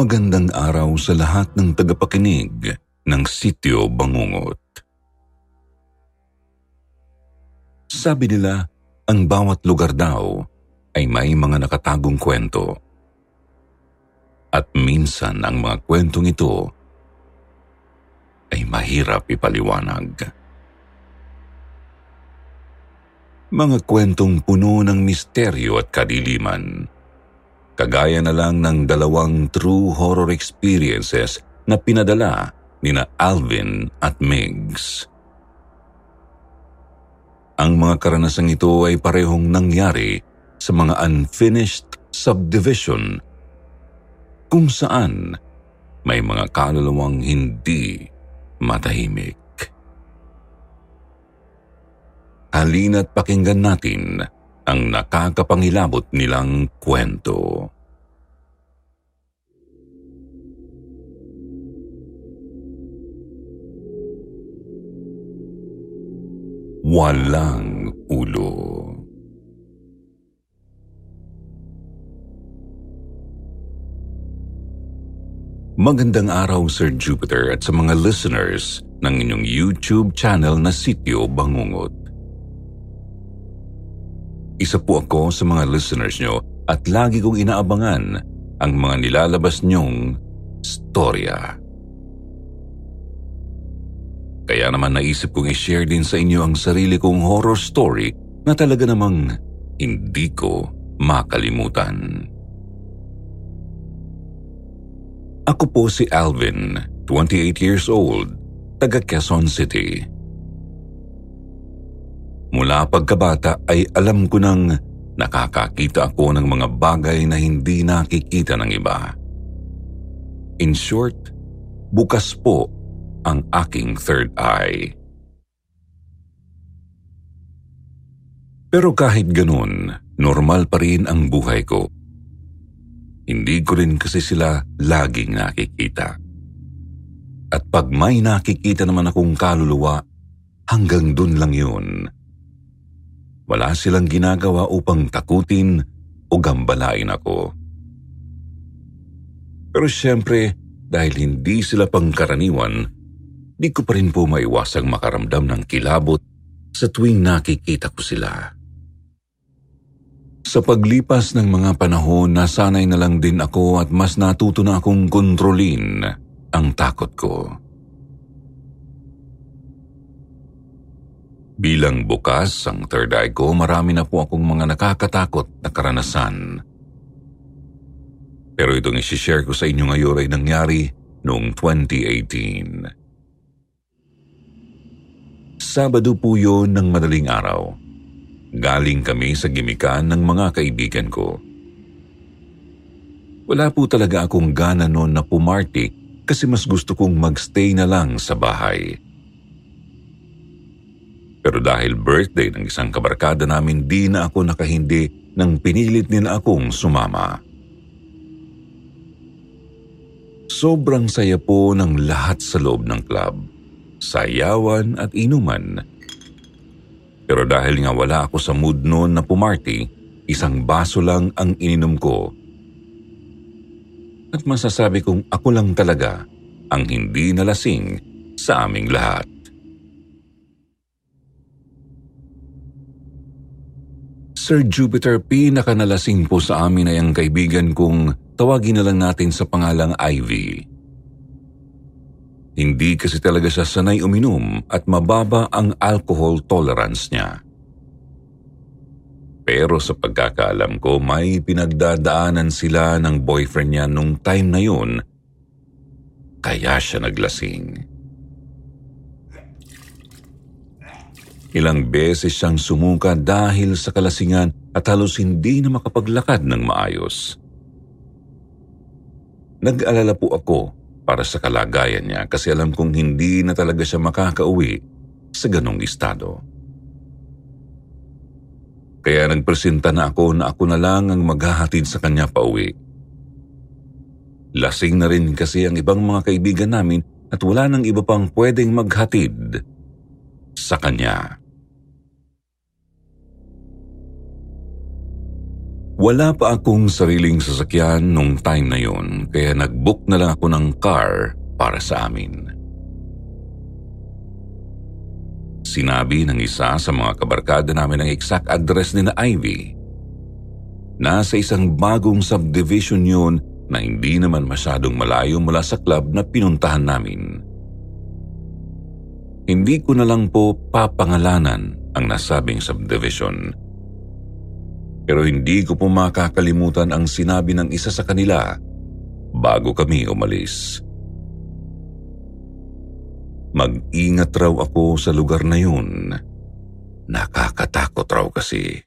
Magandang araw sa lahat ng tagapakinig ng Sityo Bangungot. Sabi nila, ang bawat lugar daw ay may mga nakatagong kwento. At minsan ang mga kwentong ito ay mahirap ipaliwanag. Mga kwentong puno ng misteryo at kadiliman kagaya na lang ng dalawang true horror experiences na pinadala ni na Alvin at Migs. Ang mga karanasang ito ay parehong nangyari sa mga unfinished subdivision kung saan may mga kaluluwang hindi matahimik. Halina't pakinggan natin ang nakakapangilabot nilang kwento. Walang ulo. Magandang araw Sir Jupiter at sa mga listeners ng inyong YouTube channel na Sityo Bangungot. Isa po ako sa mga listeners nyo at lagi kong inaabangan ang mga nilalabas nyong storya. Kaya naman naisip kong i-share din sa inyo ang sarili kong horror story na talaga namang hindi ko makalimutan. Ako po si Alvin, 28 years old, taga Quezon City. Mula pagkabata ay alam ko nang nakakakita ako ng mga bagay na hindi nakikita ng iba. In short, bukas po ang aking third eye. Pero kahit ganun, normal pa rin ang buhay ko. Hindi ko rin kasi sila laging nakikita. At pag may nakikita naman akong kaluluwa, hanggang dun lang yun. Wala silang ginagawa upang takutin o gambalain ako. Pero siyempre, dahil hindi sila pangkaraniwan, di ko pa rin po maiwasang makaramdam ng kilabot sa tuwing nakikita ko sila. Sa paglipas ng mga panahon, nasanay na lang din ako at mas natuto na akong kontrolin ang takot ko. Bilang bukas ang third eye ko, marami na po akong mga nakakatakot na karanasan. Pero itong isishare ko sa inyo ngayon ay nangyari noong 2018. Sabado po yun ng madaling araw. Galing kami sa gimikan ng mga kaibigan ko. Wala po talaga akong gana noon na pumarty kasi mas gusto kong magstay na lang sa bahay. Pero dahil birthday ng isang kabarkada namin, di na ako nakahindi nang pinilit nila akong sumama. Sobrang saya po ng lahat sa loob ng club. Sayawan at inuman. Pero dahil nga wala ako sa mood noon na pumarty, isang baso lang ang ininom ko. At masasabi kong ako lang talaga ang hindi nalasing sa aming lahat. Sir Jupiter, pinakanalasing po sa amin ay ang kaibigan kong tawagin na lang natin sa pangalang Ivy. Hindi kasi talaga siya sanay uminom at mababa ang alcohol tolerance niya. Pero sa pagkakaalam ko, may pinagdadaanan sila ng boyfriend niya nung time na yun, kaya siya naglasing. Ilang beses siyang sumuka dahil sa kalasingan at halos hindi na makapaglakad ng maayos. Nag-alala po ako para sa kalagayan niya kasi alam kong hindi na talaga siya makakauwi sa ganong estado. Kaya nagpresenta na ako na ako na lang ang maghahatid sa kanya pa uwi. Lasing na rin kasi ang ibang mga kaibigan namin at wala nang iba pang pwedeng maghatid sa kanya. Wala pa akong sariling sasakyan nung time na yun kaya nag-book na lang ako ng car para sa amin. Sinabi ng isa sa mga kabarkada namin ang exact address ni na Ivy. Nasa isang bagong subdivision yun na hindi naman masyadong malayo mula sa club na pinuntahan namin. Hindi ko na lang po papangalanan ang nasabing subdivision. Pero hindi ko po makakalimutan ang sinabi ng isa sa kanila bago kami umalis. Mag-ingat raw ako sa lugar na yun. Nakakatakot raw kasi.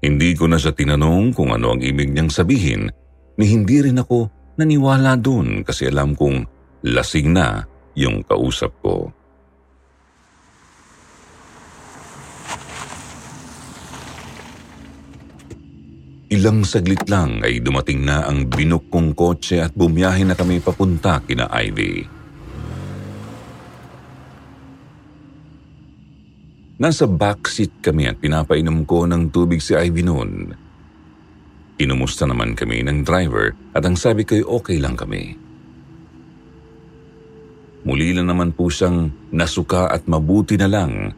Hindi ko na siya tinanong kung ano ang ibig niyang sabihin ni hindi rin ako naniwala doon kasi alam kong lasing na yung kausap ko. Ilang saglit lang ay dumating na ang binuk kong kotse at bumiyahe na kami papunta kina Ivy. Nasa backseat kami at pinapainom ko ng tubig si Ivy noon. Inumusta naman kami ng driver at ang sabi ko'y okay lang kami. Muli lang naman po siyang nasuka at mabuti na lang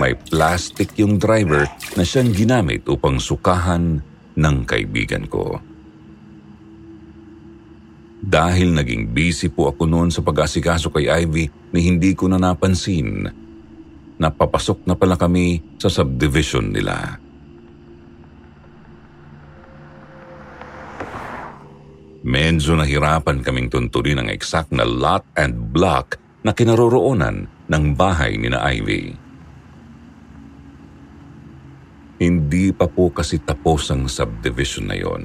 may plastic yung driver na siyang ginamit upang sukahan ng kaibigan ko. Dahil naging busy po ako noon sa pag-asikaso kay Ivy ni hindi ko na napansin na papasok na pala kami sa subdivision nila. Medyo nahirapan kaming tuntunin ang exact na lot and block na kinaroroonan ng bahay ni na Ivy. Hindi pa po kasi tapos ang subdivision na yon.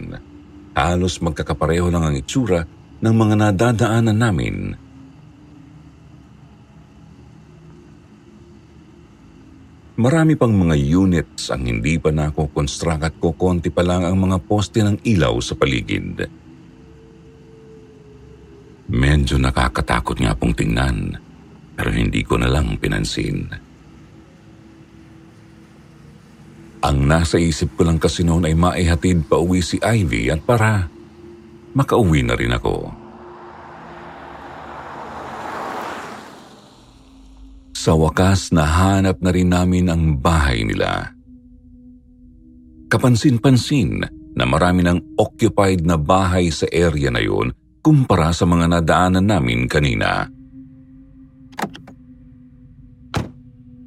Halos magkakapareho lang ang itsura ng mga nadadaanan namin. Marami pang mga units ang hindi pa nako-construct at kukonti pa lang ang mga poste ng ilaw sa paligid. Medyo nakakatakot nga pong tingnan pero hindi ko na lang pinansin. Ang nasa isip ko lang kasi noon ay maihatid pa uwi si Ivy at para makauwi na rin ako. Sa wakas, nahanap na rin namin ang bahay nila. Kapansin-pansin na marami ng occupied na bahay sa area na yun kumpara sa mga nadaanan namin kanina.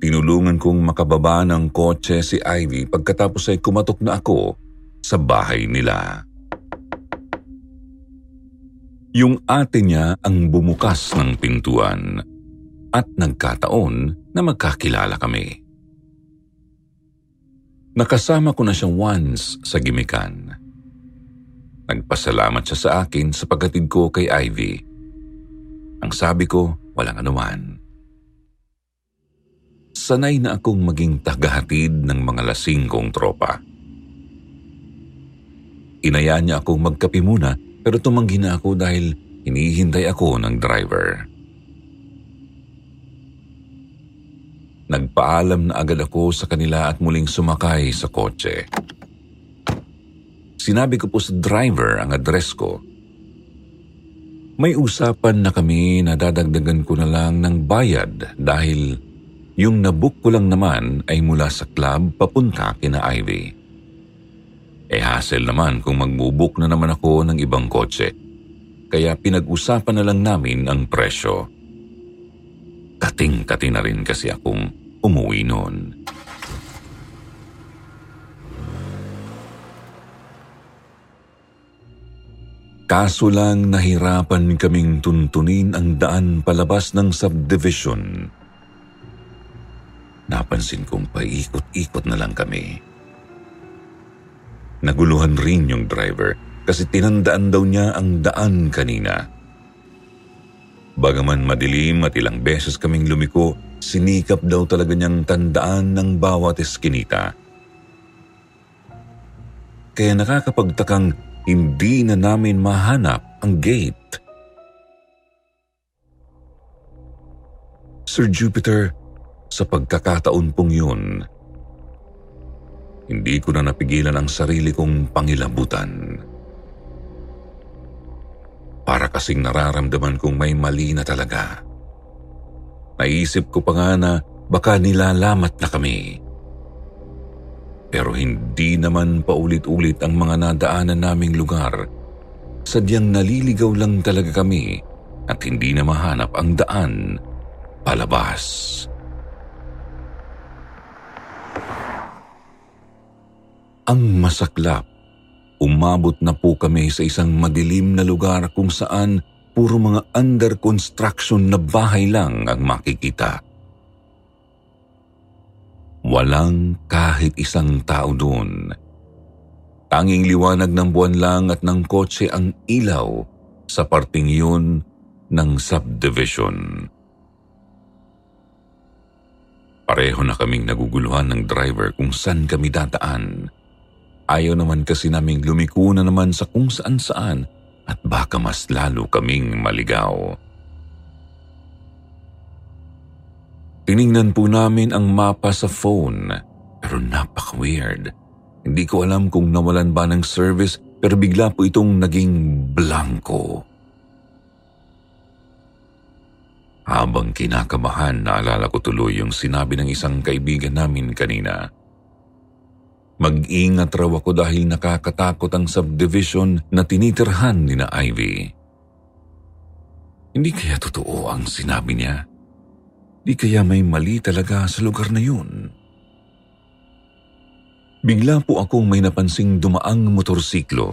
Tinulungan kong makababa ng kotse si Ivy pagkatapos ay kumatok na ako sa bahay nila. Yung ate niya ang bumukas ng pintuan at nagkataon na magkakilala kami. Nakasama ko na siya once sa gimikan. Nagpasalamat siya sa akin sa pagkatid ko kay Ivy. Ang sabi ko, walang anuman sanay na akong maging tagahatid ng mga lasing kong tropa. Inaya niya akong magkape muna pero tumanggi na ako dahil hinihintay ako ng driver. Nagpaalam na agad ako sa kanila at muling sumakay sa kotse. Sinabi ko po sa driver ang address ko. May usapan na kami na dadagdagan ko na lang ng bayad dahil yung nabook ko lang naman ay mula sa club papunta kina Ivy. Eh hassle naman kung magbubuk na naman ako ng ibang kotse. Kaya pinag-usapan na lang namin ang presyo. Kating-kati na rin kasi akong umuwi noon. Kaso lang nahirapan kaming tuntunin ang daan palabas ng subdivision Napansin kong paikot-ikot na lang kami. Naguluhan rin yung driver kasi tinandaan daw niya ang daan kanina. Bagaman madilim at ilang beses kaming lumiko, sinikap daw talaga niyang tandaan ng bawat eskinita. Kaya nakakapagtakang hindi na namin mahanap ang gate. Sir Jupiter, sa pagkakataon pong yun, hindi ko na napigilan ang sarili kong pangilabutan. Para kasing nararamdaman kong may mali na talaga. Naisip ko pa nga na baka nilalamat na kami. Pero hindi naman paulit-ulit ang mga nadaanan naming lugar. Sadyang naliligaw lang talaga kami at hindi na mahanap ang daan palabas. Ang masaklap, umabot na po kami sa isang madilim na lugar kung saan puro mga under construction na bahay lang ang makikita. Walang kahit isang tao doon. Tanging liwanag ng buwan lang at ng kotse ang ilaw sa parting yun ng subdivision. Pareho na kaming naguguluhan ng driver kung saan kami dataan. Ayaw naman kasi naming lumiko na naman sa kung saan saan at baka mas lalo kaming maligaw. Tiningnan po namin ang mapa sa phone pero napak-weird. Hindi ko alam kung nawalan ba ng service pero bigla po itong naging blanco. Habang kinakabahan, naalala ko tuloy yung sinabi ng isang kaibigan namin kanina. Mag-ingat raw ako dahil nakakatakot ang subdivision na tinitirhan ni na Ivy. Hindi kaya totoo ang sinabi niya? Di kaya may mali talaga sa lugar na yun? Bigla po akong may napansing dumaang motorsiklo.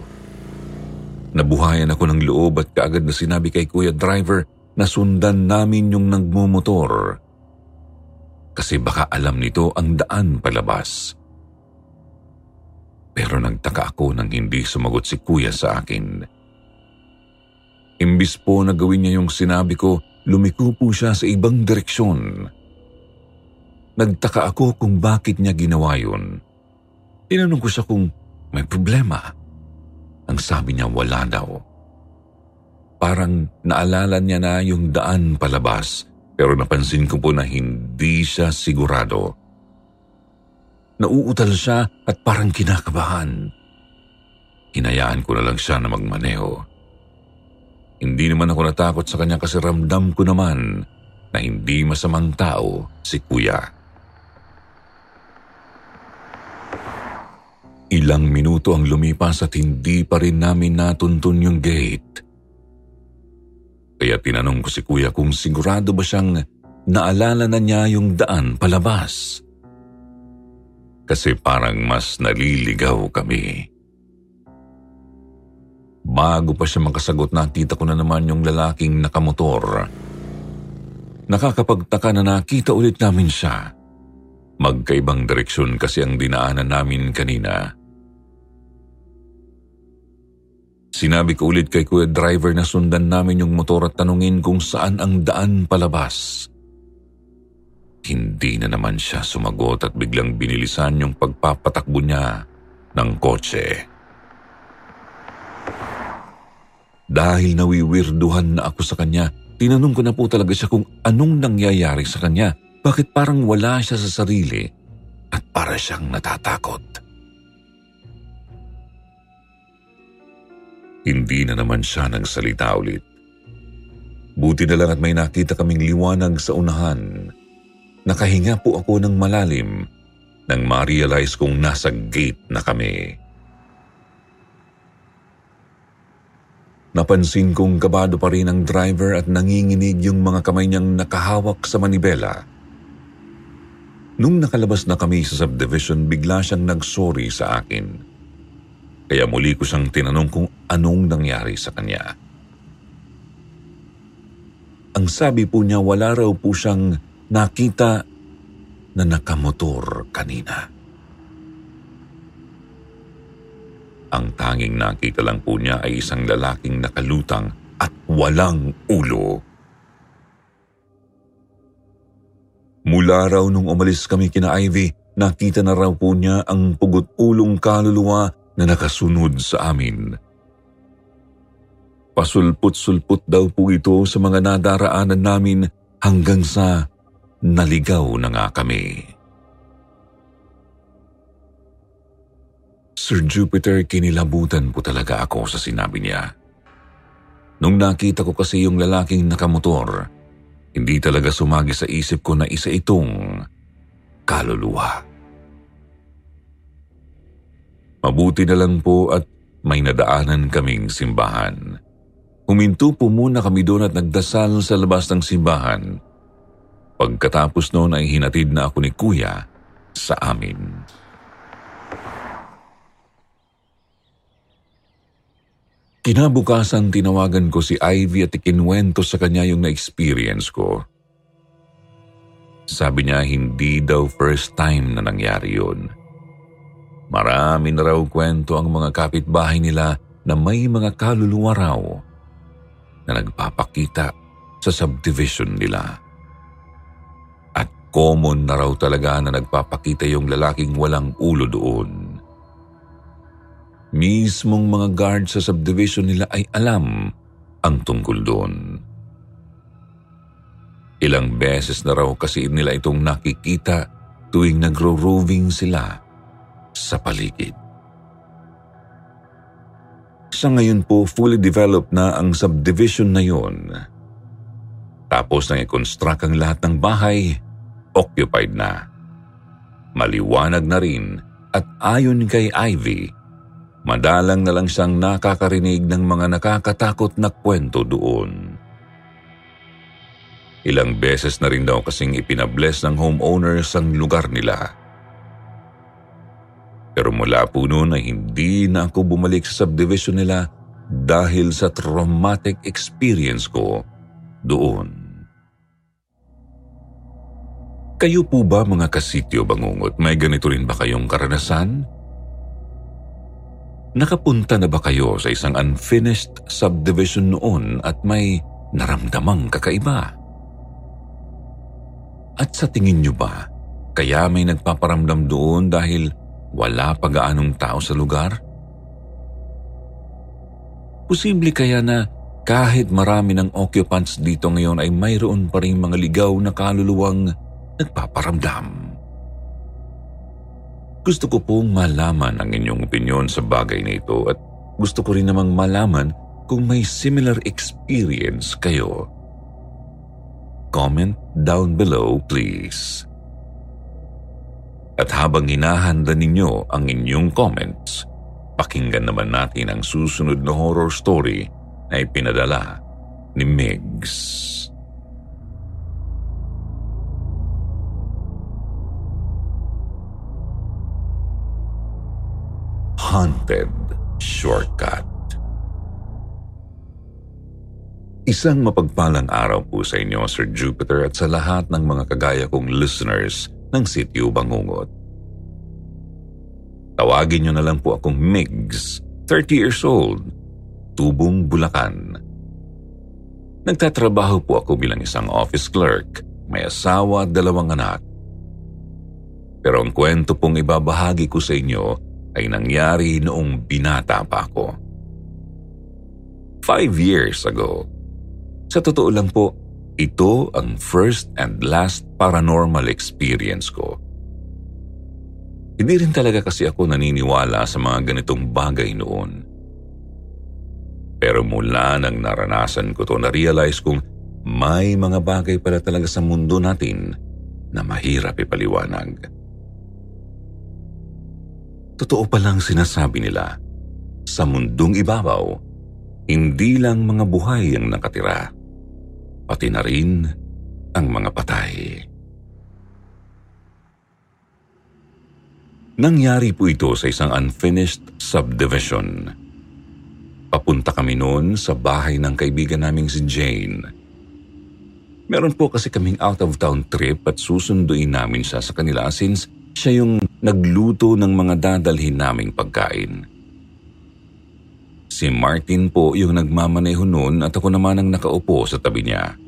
Nabuhayan ako ng loob at kaagad na sinabi kay Kuya Driver na sundan namin yung nagmumotor. Kasi baka alam nito ang daan palabas. Pero nagtaka ako nang hindi sumagot si kuya sa akin. Imbis po na gawin niya yung sinabi ko, lumiko po siya sa ibang direksyon. Nagtaka ako kung bakit niya ginawa yun. Tinanong ko siya kung may problema. Ang sabi niya wala daw. Parang naalala niya na yung daan palabas pero napansin ko po na hindi siya sigurado. Nauutal siya at parang kinakabahan. Hinayaan ko na lang siya na magmaneho. Hindi naman ako natakot sa kanya kasi ramdam ko naman na hindi masamang tao si kuya. Ilang minuto ang lumipas at hindi pa rin namin natuntun yung gate. Kaya tinanong ko si kuya kung sigurado ba siyang naalala na niya yung daan palabas kasi parang mas naliligaw kami. Bago pa siya makasagot nakita ko na naman yung lalaking nakamotor. Nakakapagtaka na nakita ulit namin siya. Magkaibang direksyon kasi ang dinaanan namin kanina. Sinabi ko ulit kay kuya driver na sundan namin yung motor at tanungin kung saan ang daan palabas. Hindi na naman siya sumagot at biglang binilisan yung pagpapatakbo niya ng kotse. Dahil nawiwirduhan na ako sa kanya, tinanong ko na po talaga siya kung anong nangyayari sa kanya. Bakit parang wala siya sa sarili at para siyang natatakot. Hindi na naman siya nagsalita ulit. Buti na lang at may nakita kaming liwanag sa unahan Nakahinga po ako ng malalim nang ma-realize kong nasa gate na kami. Napansin kong kabado pa rin ang driver at nanginginig yung mga kamay niyang nakahawak sa manibela. Nung nakalabas na kami sa subdivision, bigla siyang nagsorry sa akin. Kaya muli ko siyang tinanong kung anong nangyari sa kanya. Ang sabi po niya wala raw po siyang nakita na nakamotor kanina. Ang tanging nakita lang po niya ay isang lalaking nakalutang at walang ulo. Mula raw nung umalis kami kina Ivy, nakita na raw po niya ang pugot-ulong kaluluwa na nakasunod sa amin. Pasulput-sulput daw po ito sa mga nadaraanan namin hanggang sa Naligaw na nga kami. Sir Jupiter, kinilabutan po talaga ako sa sinabi niya. Nung nakita ko kasi yung lalaking nakamotor, hindi talaga sumagi sa isip ko na isa itong kaluluwa. Mabuti na lang po at may nadaanan kaming simbahan. Huminto po muna kami doon at nagdasal sa labas ng simbahan. Pagkatapos noon ay hinatid na ako ni Kuya sa amin. Kinabukasan tinawagan ko si Ivy at ikinwento sa kanya yung na-experience ko. Sabi niya hindi daw first time na nangyari yun. Marami na raw kwento ang mga kapitbahay nila na may mga kaluluwa raw na nagpapakita sa subdivision nila. Common na raw talaga na nagpapakita yung lalaking walang ulo doon. Mismong mga guard sa subdivision nila ay alam ang tungkol doon. Ilang beses na raw kasi nila itong nakikita tuwing nagro-roving sila sa paligid. Sa ngayon po, fully developed na ang subdivision na yon. Tapos nang i-construct ang lahat ng bahay, occupied na. Maliwanag na rin at ayon kay Ivy, Madalang na lang siyang nakakarinig ng mga nakakatakot na kwento doon. Ilang beses na rin daw kasing ipinabless ng homeowners ang lugar nila. Pero mula po noon ay hindi na ako bumalik sa subdivision nila dahil sa traumatic experience ko doon. Kayo po ba mga kasityo bangungot, may ganito rin ba kayong karanasan? Nakapunta na ba kayo sa isang unfinished subdivision noon at may naramdamang kakaiba? At sa tingin nyo ba, kaya may nagpaparamdam doon dahil wala pa gaanong tao sa lugar? Posible kaya na kahit marami ng occupants dito ngayon ay mayroon pa rin mga ligaw na kaluluwang nagpaparamdam. Gusto ko pong malaman ang inyong opinion sa bagay na ito at gusto ko rin namang malaman kung may similar experience kayo. Comment down below please. At habang hinahanda ninyo ang inyong comments, pakinggan naman natin ang susunod na horror story na ipinadala ni Migs. Haunted Shortcut Isang mapagpalang araw po sa inyo, Sir Jupiter, at sa lahat ng mga kagaya kong listeners ng Sityo Bangungot. Tawagin niyo na lang po akong Migs, 30 years old, Tubong, Bulacan. Nagtatrabaho po ako bilang isang office clerk, may asawa at dalawang anak. Pero ang kwento pong ibabahagi ko sa inyo ay nangyari noong binata pa ako. Five years ago. Sa totoo lang po, ito ang first and last paranormal experience ko. Hindi rin talaga kasi ako naniniwala sa mga ganitong bagay noon. Pero mula nang naranasan ko to, na-realize kong may mga bagay pala talaga sa mundo natin na mahirap ipaliwanag. Totoo palang sinasabi nila, sa mundong ibabaw, hindi lang mga buhay ang nakatira, pati na rin ang mga patay. Nangyari po ito sa isang unfinished subdivision. Papunta kami noon sa bahay ng kaibigan naming si Jane. Meron po kasi kaming out-of-town trip at susunduin namin siya sa kanila since siya yung nagluto ng mga dadalhin naming pagkain. Si Martin po yung nagmamaneho noon at ako naman ang nakaupo sa tabi niya.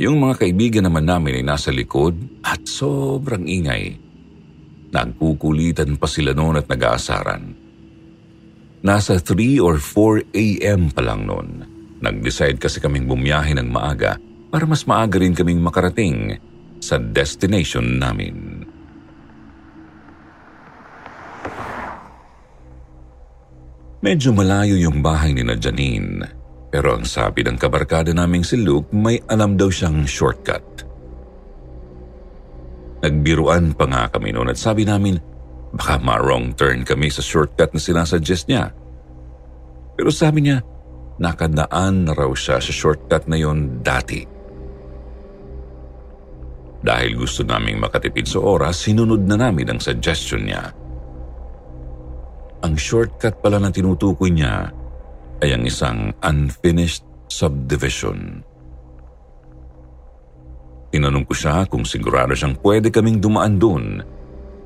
Yung mga kaibigan naman namin ay nasa likod at sobrang ingay. Nagkukulitan pa sila noon at nag-aasaran. Nasa 3 or 4 a.m. pa lang noon. Nag-decide kasi kaming bumiyahe ng maaga para mas maaga rin kaming makarating sa destination namin. Medyo malayo yung bahay ni na Janine, pero ang sabi ng kabarkada naming si Luke may alam daw siyang shortcut. Nagbiruan pa nga kami noon at sabi namin baka ma-wrong turn kami sa shortcut na sinasuggest niya. Pero sabi niya, nakadaan na raw siya sa shortcut na yon dati. Dahil gusto naming makatipid sa oras, sinunod na namin ang suggestion niya. Ang shortcut pala na tinutukoy niya ay ang isang unfinished subdivision. Tinanong ko siya kung sigurado siyang pwede kaming dumaan doon.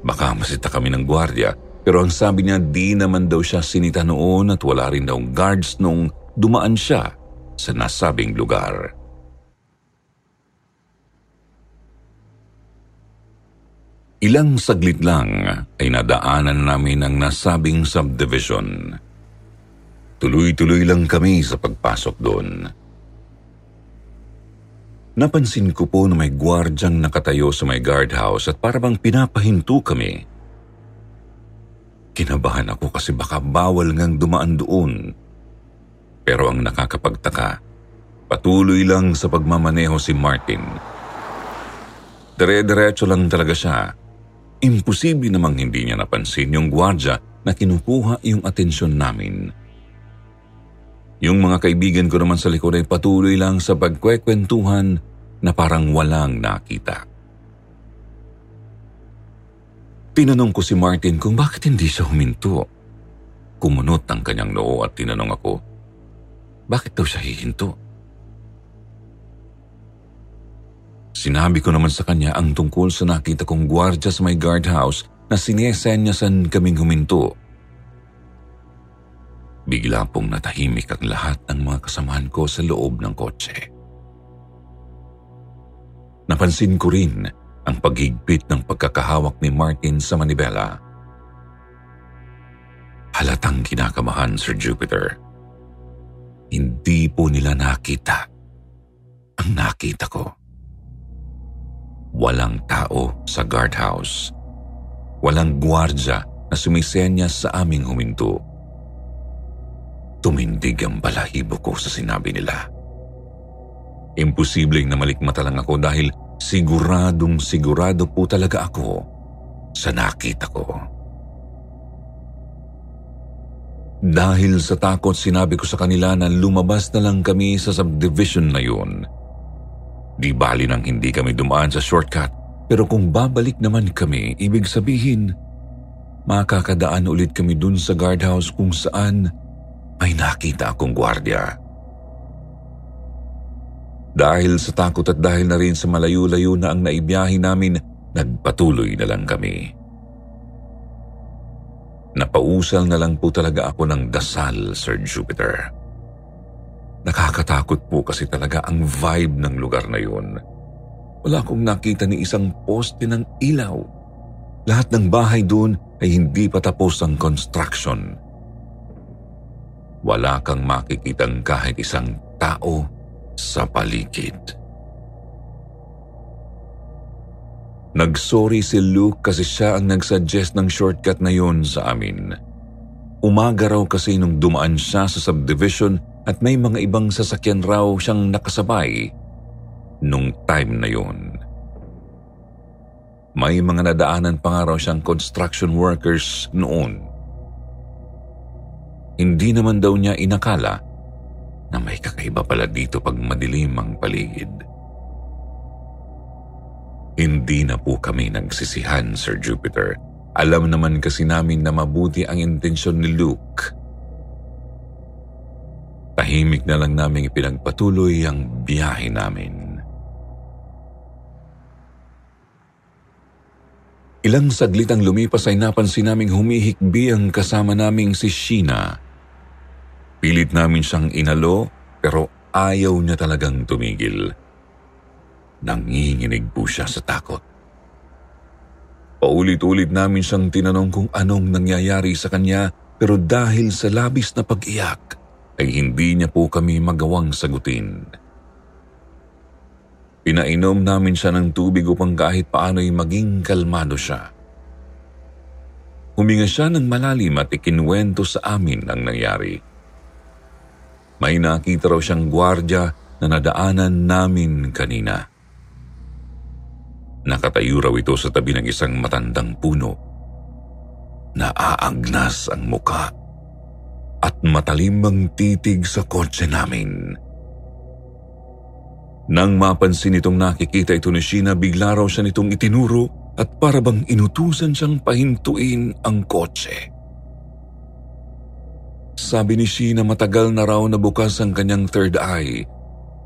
Baka masita kami ng gwardya, pero ang sabi niya di naman daw siya sinita noon at wala rin daw guards nung dumaan siya sa nasabing lugar. Ilang saglit lang ay nadaanan namin ang nasabing subdivision. Tuloy-tuloy lang kami sa pagpasok doon. Napansin ko po na may gwardyang nakatayo sa may guardhouse at parang pinapahinto kami. Kinabahan ako kasi baka bawal ngang dumaan doon. Pero ang nakakapagtaka, patuloy lang sa pagmamaneho si Martin. Dire-diretso lang talaga siya Imposible namang hindi niya napansin yung gwardya na kinukuha yung atensyon namin. Yung mga kaibigan ko naman sa likod ay patuloy lang sa pagkwekwentuhan na parang walang nakita. Tinanong ko si Martin kung bakit hindi siya huminto. Kumunot ang kanyang noo at tinanong ako, bakit daw siya hihinto? Sinabi ko naman sa kanya ang tungkol sa nakita kong gwardya sa may guardhouse na sinesenyasan kaming huminto. Bigla pong natahimik ang lahat ng mga kasamahan ko sa loob ng kotse. Napansin ko rin ang paghigpit ng pagkakahawak ni Martin sa manibela. Halatang kinakamahan, Sir Jupiter. Hindi po nila nakita ang nakita ko. Walang tao sa guardhouse. Walang gwardya na sumisenya sa aming huminto. Tumindig ang balahibo ko sa sinabi nila. Imposibleng na malikmata lang ako dahil siguradong sigurado po talaga ako sa nakita ko. Dahil sa takot sinabi ko sa kanila na lumabas na lang kami sa subdivision na yun Di bali nang hindi kami dumaan sa shortcut, pero kung babalik naman kami, ibig sabihin, makakadaan ulit kami dun sa guardhouse kung saan may nakita akong gwardya. Dahil sa takot at dahil na rin sa malayo-layo na ang naibiyahe namin, nagpatuloy na lang kami. Napausal na lang po talaga ako ng dasal, Sir Jupiter. Nakakatakot po kasi talaga ang vibe ng lugar na yun. Wala akong nakita ni isang poste ng ilaw. Lahat ng bahay doon ay hindi pa tapos ang construction. Wala kang makikitang kahit isang tao sa paligid. Nagsorry si Luke kasi siya ang nagsuggest ng shortcut na yon sa amin. Umaga raw kasi nung dumaan siya sa subdivision at may mga ibang sasakyan raw siyang nakasabay nung time na yun. May mga nadaanan pa nga raw siyang construction workers noon. Hindi naman daw niya inakala na may kakaiba pala dito pag madilim ang paligid. Hindi na po kami nagsisihan, Sir Jupiter. Alam naman kasi namin na mabuti ang intensyon ni Luke Tahimik na lang naming ipinagpatuloy ang biyahe namin. Ilang saglit ang lumipas ay napansin naming humihikbi ang kasama naming si Sheena. Pilit namin siyang inalo pero ayaw niya talagang tumigil. Nanginginig po siya sa takot. Paulit-ulit namin siyang tinanong kung anong nangyayari sa kanya pero dahil sa labis na pag-iyak, ay hindi niya po kami magawang sagutin. Pinainom namin siya ng tubig upang kahit paano'y maging kalmado siya. Huminga siya ng malalim at ikinwento sa amin ang nangyari. May nakita raw siyang gwardya na nadaanan namin kanina. Nakatayo raw ito sa tabi ng isang matandang puno. Naaagnas ang muka at matalim ang titig sa kotse namin. Nang mapansin itong nakikita ito ni Sheena, bigla raw siya nitong itinuro at parabang inutusan siyang pahintuin ang kotse. Sabi ni Sheena matagal na raw nabukas ang kanyang third eye,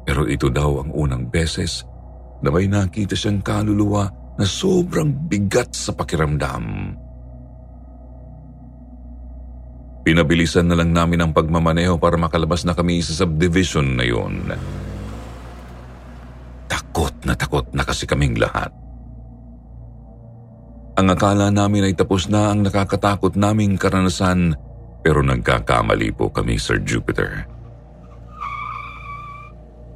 pero ito daw ang unang beses na may nakita siyang kaluluwa na sobrang bigat sa pakiramdam. Pinabilisan na lang namin ang pagmamaneho para makalabas na kami sa subdivision na yun. Takot na takot na kasi kaming lahat. Ang akala namin ay tapos na ang nakakatakot naming karanasan pero nagkakamali po kami, Sir Jupiter.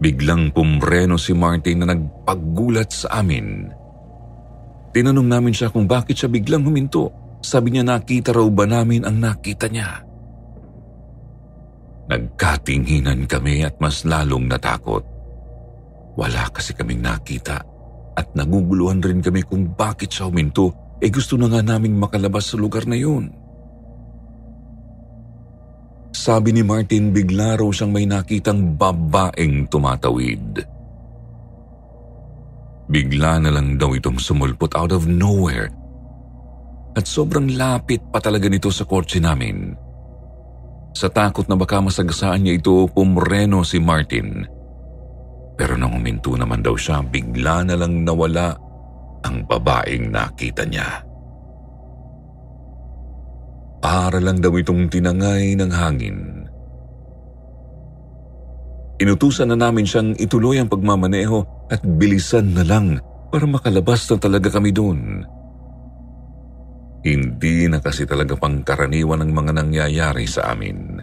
Biglang pumreno si Martin na nagpaggulat sa amin. Tinanong namin siya kung bakit siya biglang huminto. Sabi niya nakita raw ba namin ang nakita niya. Nagkatinginan kami at mas lalong natakot. Wala kasi kaming nakita at naguguluhan rin kami kung bakit siya huminto eh gusto na nga naming makalabas sa lugar na yun. Sabi ni Martin bigla raw siyang may nakitang babaeng tumatawid. Bigla na lang daw itong sumulpot out of nowhere at sobrang lapit pa talaga nito sa kotse namin. Sa takot na baka masagasaan niya ito, pumreno si Martin. Pero nang huminto naman daw siya, bigla na lang nawala ang babaeng nakita niya. Para lang daw itong tinangay ng hangin. Inutusan na namin siyang ituloy ang pagmamaneho at bilisan na lang para makalabas na talaga kami doon. Hindi na kasi talaga pangkaraniwan ang mga nangyayari sa amin.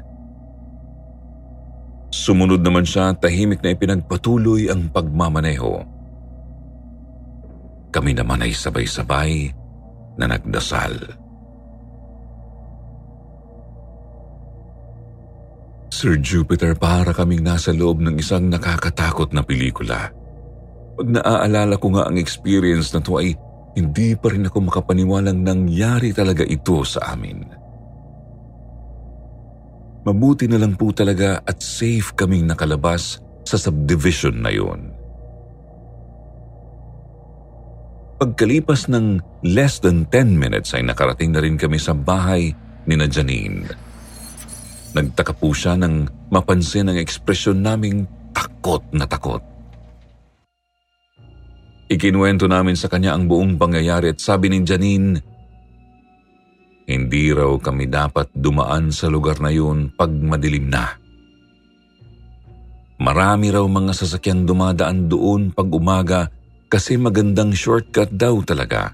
Sumunod naman siya tahimik na ipinagpatuloy ang pagmamaneho. Kami naman ay sabay-sabay na nagdasal. Sir Jupiter, para kaming nasa loob ng isang nakakatakot na pelikula. Pag naaalala ko nga ang experience na to ay hindi pa rin ako makapaniwalang nangyari talaga ito sa amin. Mabuti na lang po talaga at safe kaming nakalabas sa subdivision na yon. Pagkalipas ng less than 10 minutes ay nakarating na rin kami sa bahay ni na Janine. Nagtaka po siya nang mapansin ang ekspresyon naming takot na takot. Ikinuwento namin sa kanya ang buong pangyayari at sabi ni Janine, hindi raw kami dapat dumaan sa lugar na yun pag madilim na. Marami raw mga sasakyang dumadaan doon pag umaga kasi magandang shortcut daw talaga.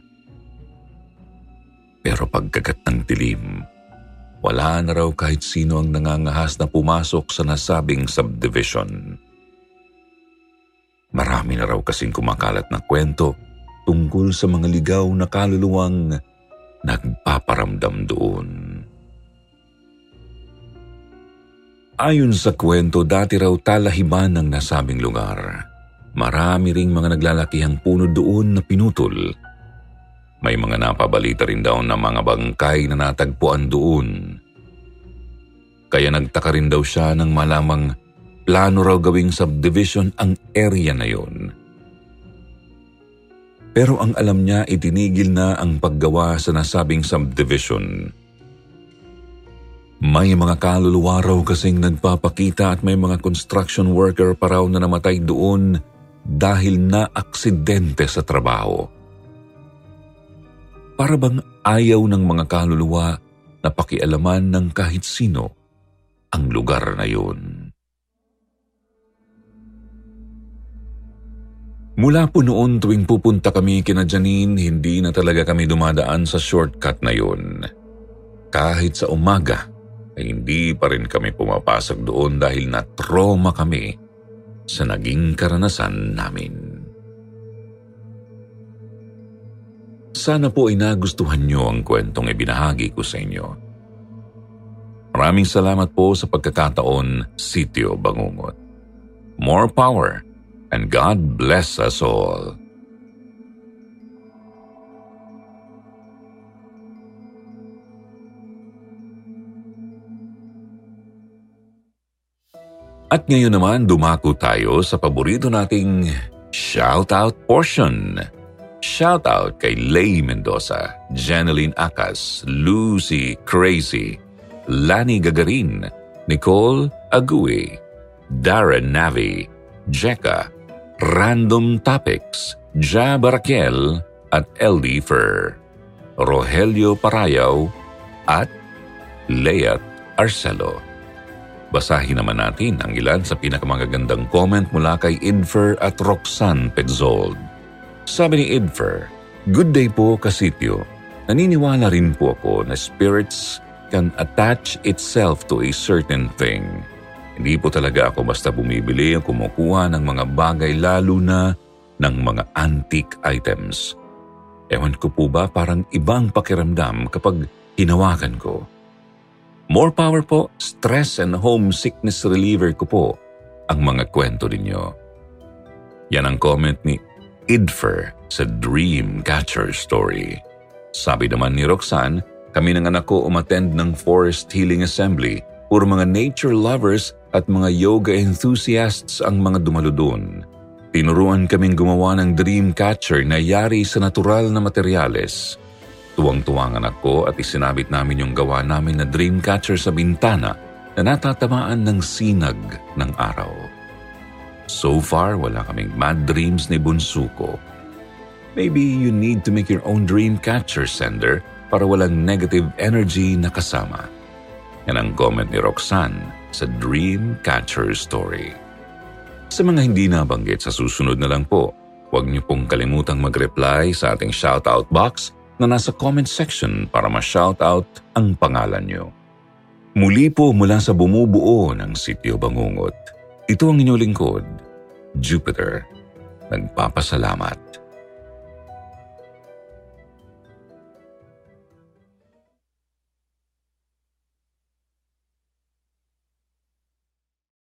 Pero pagkagat ng dilim, wala na raw kahit sino ang nangangahas na pumasok sa nasabing subdivision. Marami na raw kasing kumakalat na kwento tungkol sa mga ligaw na kaluluwang nagpaparamdam doon. Ayon sa kwento, dati raw talahiban ng nasabing lugar. Marami ring mga naglalakihang puno doon na pinutol may mga napabalita rin daw na mga bangkay na natagpuan doon. Kaya nagtaka rin daw siya nang malamang plano raw gawing subdivision ang area na yon. Pero ang alam niya itinigil na ang paggawa sa nasabing subdivision. May mga kaluluwa raw kasing nagpapakita at may mga construction worker pa raw na namatay doon dahil na aksidente sa trabaho. Para bang ayaw ng mga kaluluwa na pakialaman ng kahit sino ang lugar na yun. Mula po noon tuwing pupunta kami kina Janine, hindi na talaga kami dumadaan sa shortcut na yun. Kahit sa umaga, ay hindi pa rin kami pumapasok doon dahil na-trauma kami sa naging karanasan namin. sana po ay nagustuhan nyo ang kwentong ibinahagi ko sa inyo. Maraming salamat po sa pagkakataon, Sitio Bangungot. More power and God bless us all. At ngayon naman dumako tayo sa paborito nating shoutout portion. Shoutout kay Lay Mendoza, Janeline Acas, Lucy Crazy, Lani Gagarin, Nicole Agui, Darren Navi, Jeka, Random Topics, Ja Barakel at LD Fur, Rogelio Parayaw at Leat Arcelo. Basahin naman natin ang ilan sa pinakamagagandang comment mula kay Idfer at Roxanne Pegzold. Sabi ni Idfer, Good day po kasityo. Naniniwala rin po ako na spirits can attach itself to a certain thing. Hindi po talaga ako basta bumibili o kumukuha ng mga bagay lalo na ng mga antique items. Ewan ko po ba parang ibang pakiramdam kapag hinawakan ko. More power po, stress and homesickness reliever ko po ang mga kwento ninyo. Yan ang comment ni Idfer sa Dream Catcher Story. Sabi naman ni Roxanne, kami ng anak ko umattend ng Forest Healing Assembly. Puro mga nature lovers at mga yoga enthusiasts ang mga dumalo doon. Tinuruan kaming gumawa ng dream catcher na yari sa natural na materyales. Tuwang-tuwa ang anak ko at isinabit namin yung gawa namin na dream catcher sa bintana na natatamaan ng sinag ng araw. So far, wala kaming mad dreams ni Bunso ko. Maybe you need to make your own dream catcher sender para walang negative energy na kasama. Yan ang comment ni Roxanne sa Dream Catcher Story. Sa mga hindi nabanggit sa susunod na lang po, huwag niyo pong kalimutang mag-reply sa ating shoutout box na nasa comment section para ma-shoutout ang pangalan nyo. Muli po mula sa bumubuo ng Sityo Bangungot, ito ang inyong lingkod, Jupiter. Nagpapasalamat.